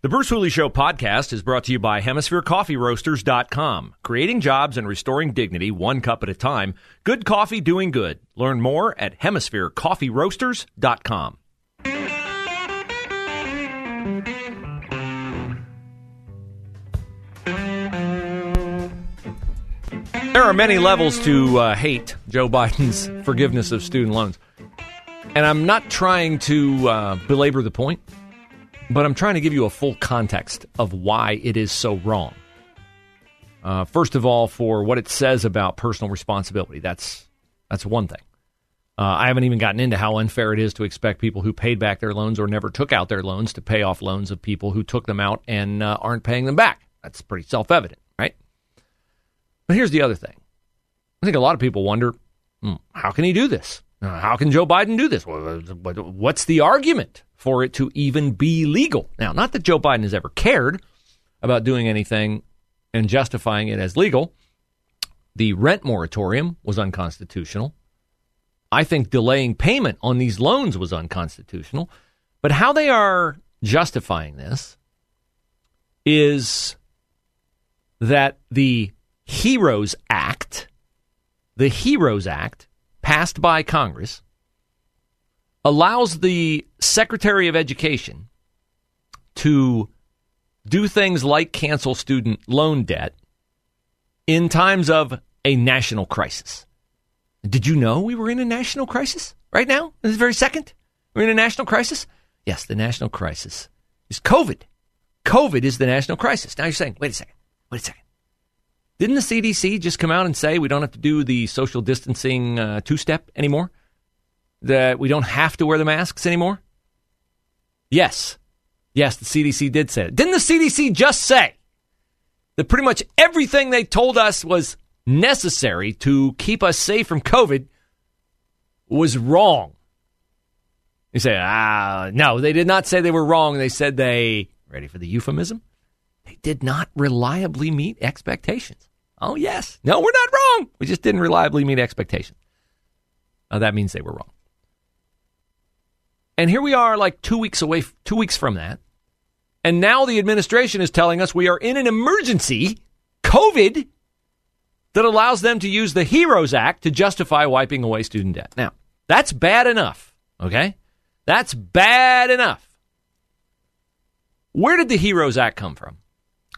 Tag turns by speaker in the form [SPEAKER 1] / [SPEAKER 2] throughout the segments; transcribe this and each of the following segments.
[SPEAKER 1] The Bruce Hooley Show podcast is brought to you by HemisphereCoffeeRoasters.com. Creating jobs and restoring dignity one cup at a time. Good coffee doing good. Learn more at HemisphereCoffeeRoasters.com. There are many levels to uh, hate Joe Biden's forgiveness of student loans. And I'm not trying to uh, belabor the point, but I'm trying to give you a full context of why it is so wrong. Uh, first of all, for what it says about personal responsibility. That's, that's one thing. Uh, I haven't even gotten into how unfair it is to expect people who paid back their loans or never took out their loans to pay off loans of people who took them out and uh, aren't paying them back. That's pretty self evident, right? But here's the other thing. I think a lot of people wonder hmm, how can he do this? Uh, how can Joe Biden do this? What's the argument for it to even be legal? Now, not that Joe Biden has ever cared about doing anything and justifying it as legal. The rent moratorium was unconstitutional. I think delaying payment on these loans was unconstitutional. But how they are justifying this is that the HEROES Act, the HEROES Act, passed by Congress, allows the Secretary of Education to do things like cancel student loan debt in times of a national crisis. Did you know we were in a national crisis right now? In this very second? We're in a national crisis? Yes, the national crisis is COVID. COVID is the national crisis. Now you're saying, wait a second, wait a second. Didn't the CDC just come out and say we don't have to do the social distancing uh, two step anymore? That we don't have to wear the masks anymore? Yes. Yes, the CDC did say it. Didn't the CDC just say that pretty much everything they told us was necessary to keep us safe from COVID was wrong? You say, ah, no, they did not say they were wrong. They said they, ready for the euphemism? They did not reliably meet expectations. Oh, yes. No, we're not wrong. We just didn't reliably meet expectations. That means they were wrong. And here we are, like two weeks away, two weeks from that. And now the administration is telling us we are in an emergency, COVID, that allows them to use the HEROES Act to justify wiping away student debt. Now, that's bad enough, okay? That's bad enough. Where did the HEROES Act come from?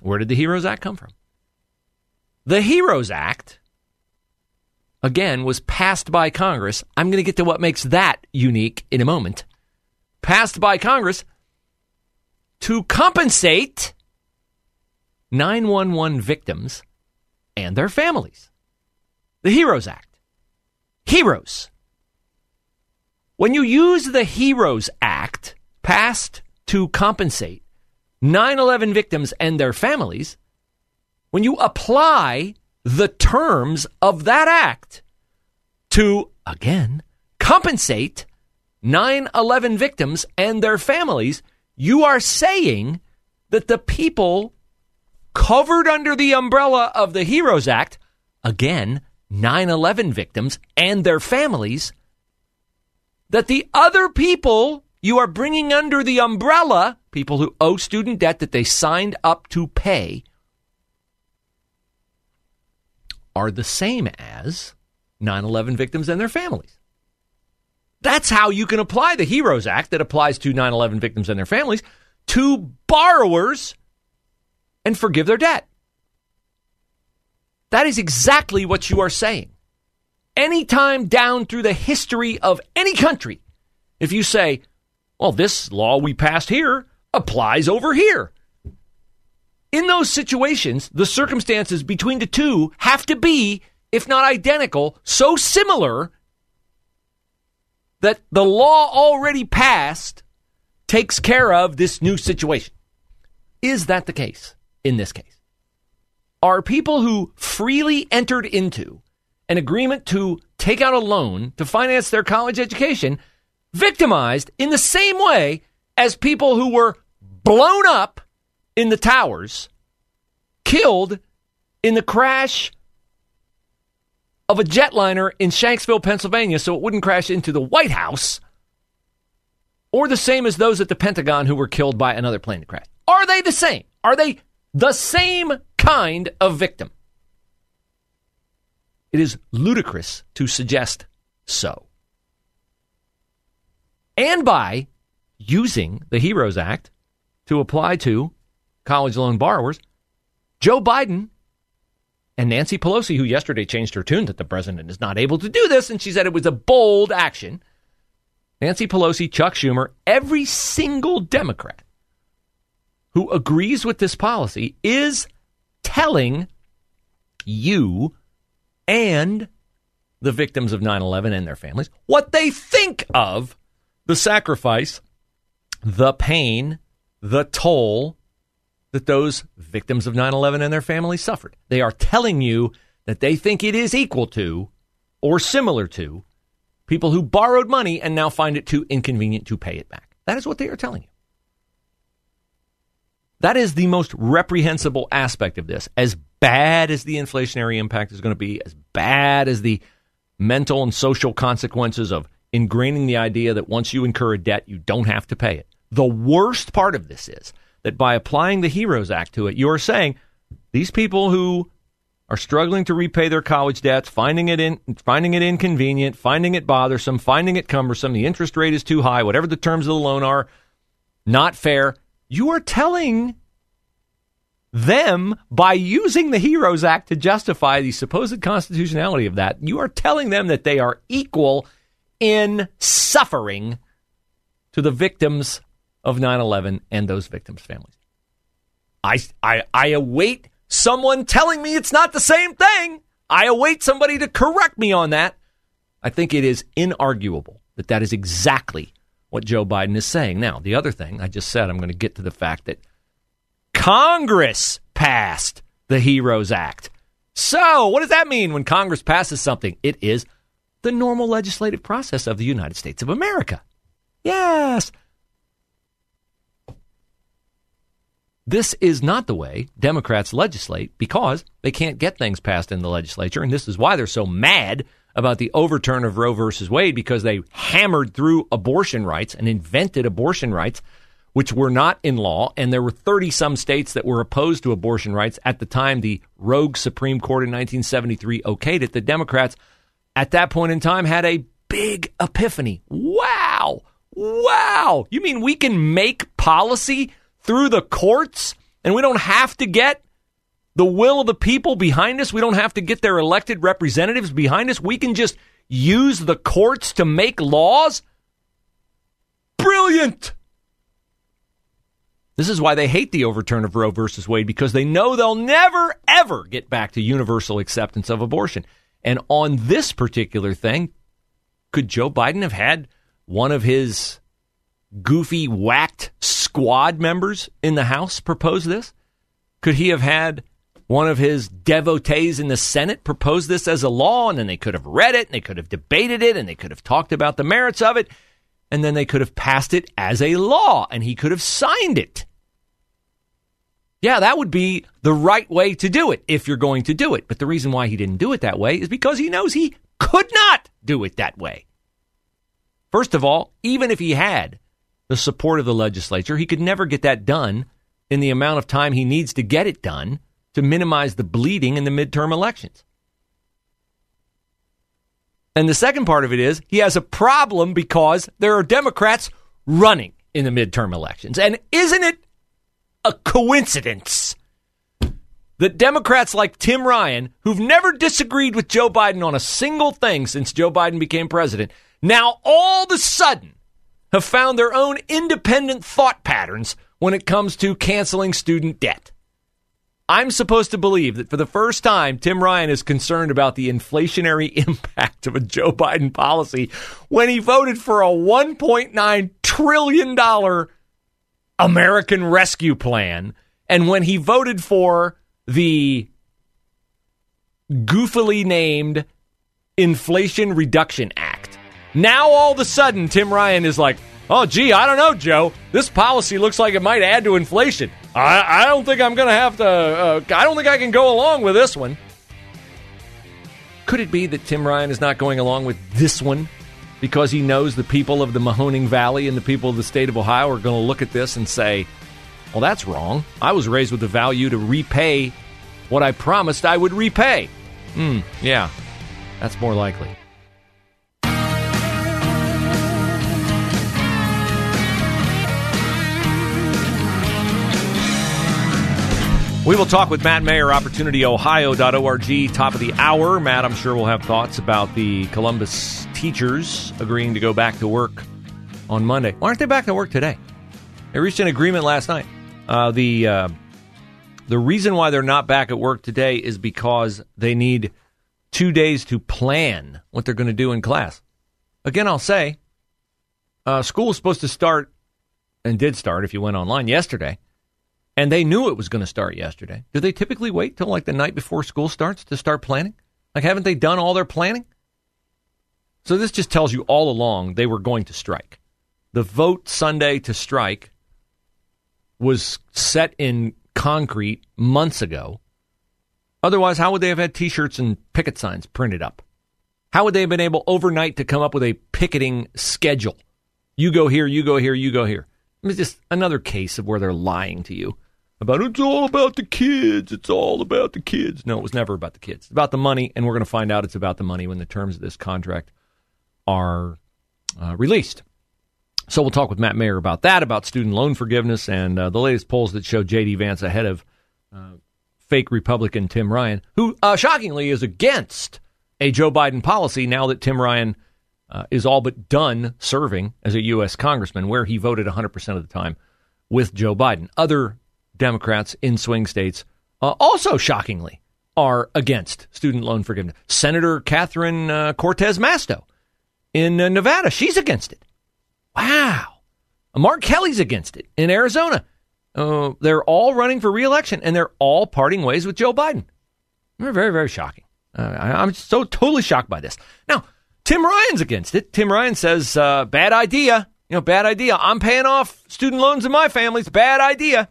[SPEAKER 1] Where did the HEROES Act come from? The HEROES Act, again, was passed by Congress. I'm going to get to what makes that unique in a moment. Passed by Congress to compensate 911 victims and their families. The HEROES Act. Heroes. When you use the HEROES Act, passed to compensate 9 11 victims and their families, when you apply the terms of that act to, again, compensate 9 11 victims and their families, you are saying that the people covered under the umbrella of the HEROES Act, again, 9 11 victims and their families, that the other people you are bringing under the umbrella, people who owe student debt that they signed up to pay, are the same as 9 11 victims and their families. That's how you can apply the HEROES Act that applies to 9 11 victims and their families to borrowers and forgive their debt. That is exactly what you are saying. Anytime down through the history of any country, if you say, well, this law we passed here applies over here, in those situations, the circumstances between the two have to be, if not identical, so similar that the law already passed takes care of this new situation. is that the case in this case? Are people who freely entered into an agreement to take out a loan to finance their college education victimized in the same way as people who were blown up in the towers, killed in the crash of a jetliner in Shanksville, Pennsylvania, so it wouldn't crash into the White House, or the same as those at the Pentagon who were killed by another plane crash? Are they the same? Are they the same kind of victim? It is ludicrous to suggest so. And by using the HEROES Act to apply to college loan borrowers, Joe Biden and Nancy Pelosi, who yesterday changed her tune that the president is not able to do this, and she said it was a bold action. Nancy Pelosi, Chuck Schumer, every single Democrat who agrees with this policy is telling you and the victims of 9 11 and their families what they think of the sacrifice, the pain, the toll that those victims of 9 11 and their families suffered. They are telling you that they think it is equal to or similar to people who borrowed money and now find it too inconvenient to pay it back. That is what they are telling you. That is the most reprehensible aspect of this. As bad as the inflationary impact is going to be, as bad as the mental and social consequences of ingraining the idea that once you incur a debt, you don't have to pay it. The worst part of this is that by applying the HEROES Act to it, you are saying these people who are struggling to repay their college debts, finding it in, finding it inconvenient, finding it bothersome, finding it cumbersome, the interest rate is too high, whatever the terms of the loan are, not fair. You are telling them by using the HEROES Act to justify the supposed constitutionality of that. You are telling them that they are equal in suffering to the victims of 9 11 and those victims' families. I, I, I await someone telling me it's not the same thing. I await somebody to correct me on that. I think it is inarguable that that is exactly what Joe Biden is saying. Now, the other thing I just said, I'm going to get to the fact that Congress passed the HEROES Act. So, what does that mean when Congress passes something? It is the normal legislative process of the United States of America. Yes. This is not the way Democrats legislate because they can't get things passed in the legislature. And this is why they're so mad about the overturn of Roe versus Wade because they hammered through abortion rights and invented abortion rights, which were not in law. And there were 30 some states that were opposed to abortion rights at the time the rogue Supreme Court in 1973 okayed it. The Democrats at that point in time had a big epiphany. Wow. Wow. You mean we can make policy through the courts and we don't have to get the will of the people behind us? We don't have to get their elected representatives behind us. We can just use the courts to make laws? Brilliant. This is why they hate the overturn of Roe versus Wade because they know they'll never, ever get back to universal acceptance of abortion. And on this particular thing, could Joe Biden have had one of his goofy, whacked squad members in the House propose this? Could he have had one of his devotees in the Senate propose this as a law, and then they could have read it, and they could have debated it, and they could have talked about the merits of it, and then they could have passed it as a law, and he could have signed it? Yeah, that would be the right way to do it if you're going to do it. But the reason why he didn't do it that way is because he knows he could not do it that way. First of all, even if he had the support of the legislature, he could never get that done in the amount of time he needs to get it done to minimize the bleeding in the midterm elections. And the second part of it is he has a problem because there are Democrats running in the midterm elections. And isn't it a coincidence that Democrats like Tim Ryan, who've never disagreed with Joe Biden on a single thing since Joe Biden became president, now all of a sudden have found their own independent thought patterns when it comes to canceling student debt. I'm supposed to believe that for the first time, Tim Ryan is concerned about the inflationary impact of a Joe Biden policy when he voted for a $1.9 trillion American Rescue Plan And when he voted for the goofily named Inflation Reduction Act, now all of a sudden Tim Ryan is like, oh, gee, I don't know, Joe. This policy looks like it might add to inflation. I, I don't think I'm going to have to, uh, I don't think I can go along with this one. Could it be that Tim Ryan is not going along with this one because he knows the people of the Mahoning Valley and the people of the state of Ohio are going to look at this and say, well, that's wrong. I was raised with the value to repay what I promised I would repay. Hmm, yeah, that's more likely. We will talk with Matt Mayer, OpportunityOhio.org, top of the hour. Matt, I'm sure we'll have thoughts about the Columbus teachers agreeing to go back to work on Monday. Why aren't they back to work today? They reached an agreement last night. Uh, the uh, the reason why they're not back at work today is because they need two days to plan what they're going to do in class. Again, I'll say, uh, school is supposed to start and did start if you went online yesterday and they knew it was going to start yesterday. Do they typically wait till like the night before school starts to start planning? Like, haven't they done all their planning? So this just tells you all along they were going to strike. The vote Sunday to strike was set in concrete months ago. Otherwise, how would they have had T-shirts and picket signs printed up? How would they have been able overnight to come up with a picketing schedule? You go here, you go here, you go here. It's just another case of where they're lying to you about it's all about the kids. It's all about the kids. No, it was never about the kids. It's about the money, and we're going to find out it's about the money when the terms of this contract are uh, released. So we'll talk with Matt Mayer about that, about student loan forgiveness, and uh, the latest polls that show J.D. Vance ahead of uh, fake Republican Tim Ryan, who uh, shockingly is against a Joe Biden policy now that Tim Ryan uh, is all but done serving as a U.S. congressman, where he voted 100% of the time with Joe Biden. Other Democrats in swing states uh, also shockingly are against student loan forgiveness. Senator Catherine uh, Cortez Masto in uh, Nevada, she's against it. Wow. Mark Kelly's against it in Arizona. Uh, they're all running for reelection and they're all parting ways with Joe Biden. Very, very shocking. Uh, I, am so totally shocked by this. Now, Tim Ryan's against it. Tim Ryan says, uh, bad idea. You know, bad idea. I'm paying off student loans in my family. It's bad idea.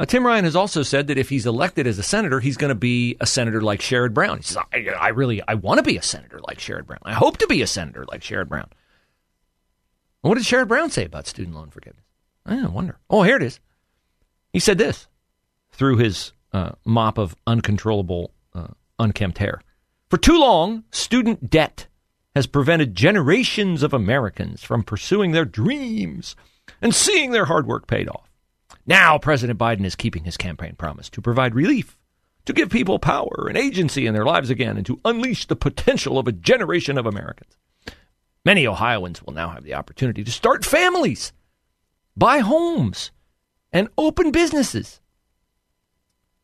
[SPEAKER 1] Uh, Tim Ryan has also said that if he's elected as a senator, he's going to be a senator like Sherrod Brown. He says, I, I really, I want to be a senator like Sherrod Brown. I hope to be a senator like Sherrod Brown. What did Sherrod Brown say about student loan forgiveness? I wonder. Oh, here it is. He said this through his uh, mop of uncontrollable, uh, unkempt hair. For too long, student debt has prevented generations of Americans from pursuing their dreams and seeing their hard work paid off. Now, President Biden is keeping his campaign promise to provide relief, to give people power and agency in their lives again, and to unleash the potential of a generation of Americans. Many Ohioans will now have the opportunity to start families, buy homes, and open businesses.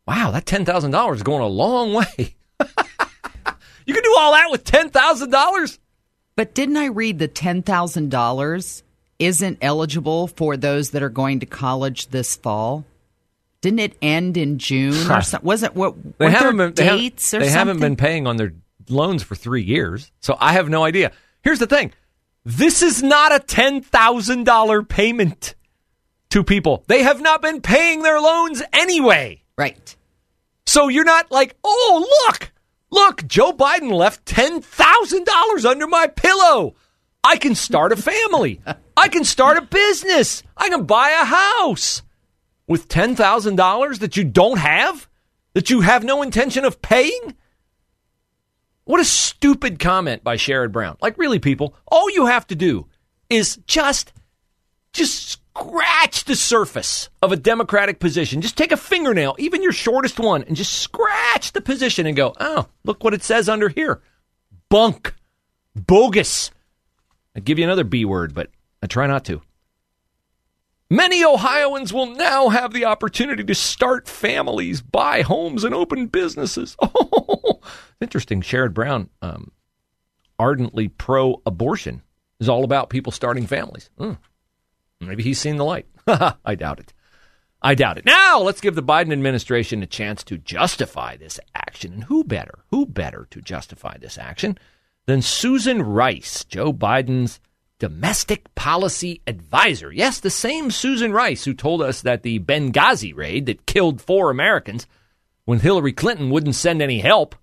[SPEAKER 1] Wow, that $10,000 is going a long way. you can do all that with $10,000?
[SPEAKER 2] But didn't I read the $10,000 isn't eligible for those that are going to college this fall? Didn't it end in June or something? Was it what? They haven't been, dates
[SPEAKER 1] they,
[SPEAKER 2] have,
[SPEAKER 1] they haven't been paying on their loans for three years, so I have no idea. Here's the thing: this is not a ten thousand dollar payment to people. They have not been paying their loans anyway.
[SPEAKER 2] Right.
[SPEAKER 1] So you're not like, oh look, look, Joe Biden left ten thousand dollars under my pillow. I can start a family. I can start a business. I can buy a house with $10,000 that you don't have, that you have no intention of paying. What a stupid comment by Sherrod Brown. Like, really, people, all you have to do is just, just scratch the surface of a Democratic position. Just take a fingernail, even your shortest one, and just scratch the position and go, oh, look what it says under here. Bunk. Bogus. I'd give you another B word, but I try not to. Many Ohioans will now have the opportunity to start families, buy homes, and open businesses. Oh, interesting. Sherrod Brown, um, ardently pro abortion, is all about people starting families. Mm. Maybe he's seen the light. I doubt it. I doubt it. Now, let's give the Biden administration a chance to justify this action. And who better, who better to justify this action than Susan Rice, Joe Biden's domestic policy advisor? Yes, the same Susan Rice who told us that the Benghazi raid that killed four Americans when Hillary Clinton wouldn't send any help.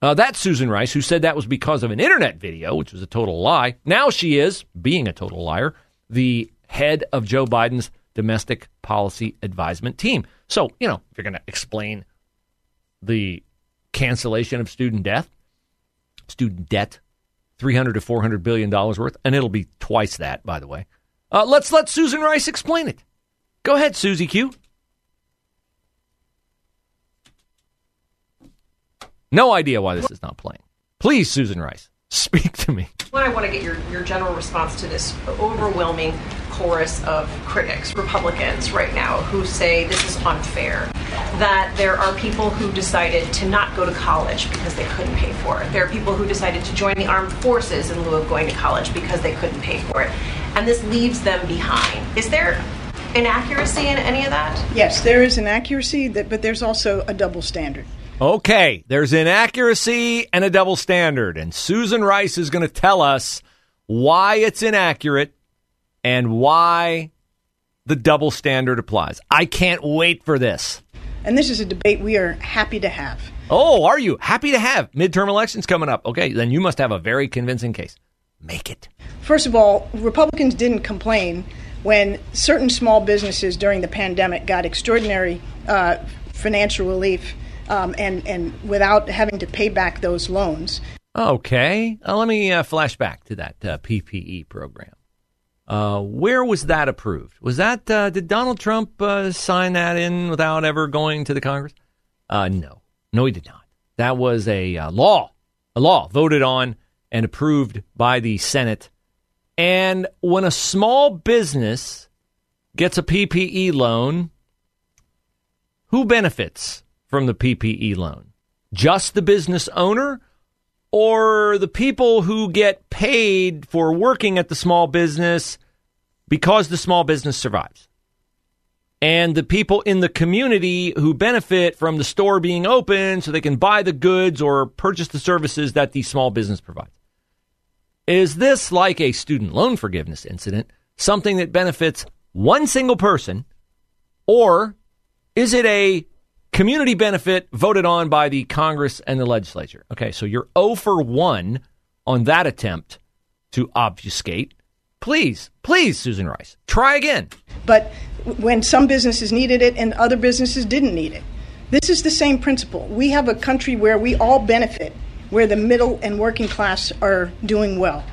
[SPEAKER 1] Uh, that's Susan Rice, who said that was because of an internet video, which was a total lie. Now she is, being a total liar, the head of Joe Biden's domestic policy advisement team. So, you know, if you're going to explain the cancellation of student debt, student debt, 300 to 400 billion dollars worth, and it'll be twice that, by the way. Uh, let's let Susan Rice explain it. Go ahead, Susie Q. No idea why this is not playing. Please, Susan Rice, speak to me.
[SPEAKER 3] Well, I want to get your, your general response to this overwhelming chorus of critics, Republicans right now, who say this is unfair. That there are people who decided to not go to college because they couldn't pay for it. There are people who decided to join the armed forces in lieu of going to college because they couldn't pay for it. And this leaves them behind. Is there inaccuracy in any of that?
[SPEAKER 4] Yes, there is inaccuracy, that, but there's also a double standard.
[SPEAKER 1] Okay, there's inaccuracy and a double standard. And Susan Rice is going to tell us why it's inaccurate and why the double standard applies. I can't wait for this.
[SPEAKER 4] And this is a debate we are happy to have.
[SPEAKER 1] Oh, are you happy to have midterm elections coming up? Okay, then you must have a very convincing case. Make it.
[SPEAKER 4] First of all, Republicans didn't complain when certain small businesses during the pandemic got extraordinary uh, financial relief um, and, and without having to pay back those loans.
[SPEAKER 1] Okay, uh, let me uh, flash back to that uh, PPE program. Uh, where was that approved? Was that uh, did Donald Trump uh, sign that in without ever going to the Congress? No, no, he did not. That was a law, a law voted on and approved by the Senate. And when a small business gets a PPE loan, who benefits from the PPE loan? Just the business owner? or the people who get paid for working at the small business because the small business survives. And the people in the community who benefit from the store being open so they can buy the goods or purchase the services that the small business provides. Is this like a student loan forgiveness incident, something that benefits one single person, or is it a community benefit voted on by the Congress and the legislature. Okay, so you're 0 for 1 on that attempt to obfuscate. Please, please, Susan Rice, try again.
[SPEAKER 4] But when some businesses needed it and other businesses didn't need it, this is the same principle. We have a country where we all benefit, where the middle and working class are doing well.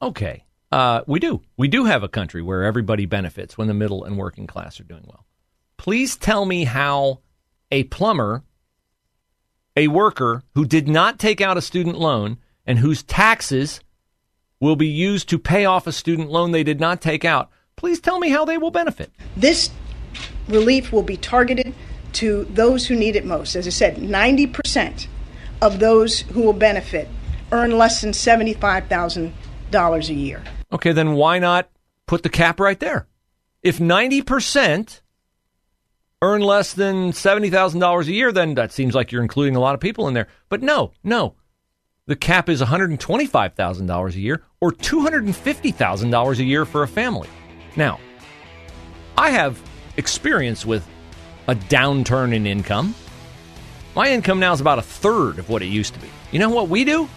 [SPEAKER 1] Okay, uh, we do. We do have a country where everybody benefits when the middle and working class are doing well. Please tell me how a plumber, a worker who did not take out a student loan and whose taxes will be used to pay off a student loan they did not take out. Please tell me how they will benefit.
[SPEAKER 4] This relief will be targeted to those who need it most. As I said, 90% of those who will benefit earn less than $75,000 a year.
[SPEAKER 1] Okay, then why not put the cap right there? If 90% earn less than $70,000 a year, then that seems like you're including a lot of people in there. But no, no. The cap is $125,000 a year or $250,000 a year for a family. Now, I have experience with a downturn in income. My income now is about a third of what it used to be. You know what we do?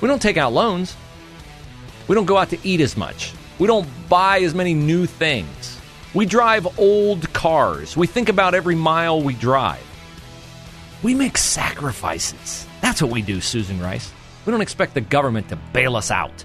[SPEAKER 1] We don't take out loans. We don't go out to eat as much. We don't buy as many new things. We drive old cars. We think about every mile we drive. We make sacrifices. That's what we do, Susan Rice. We don't expect the government to bail us out.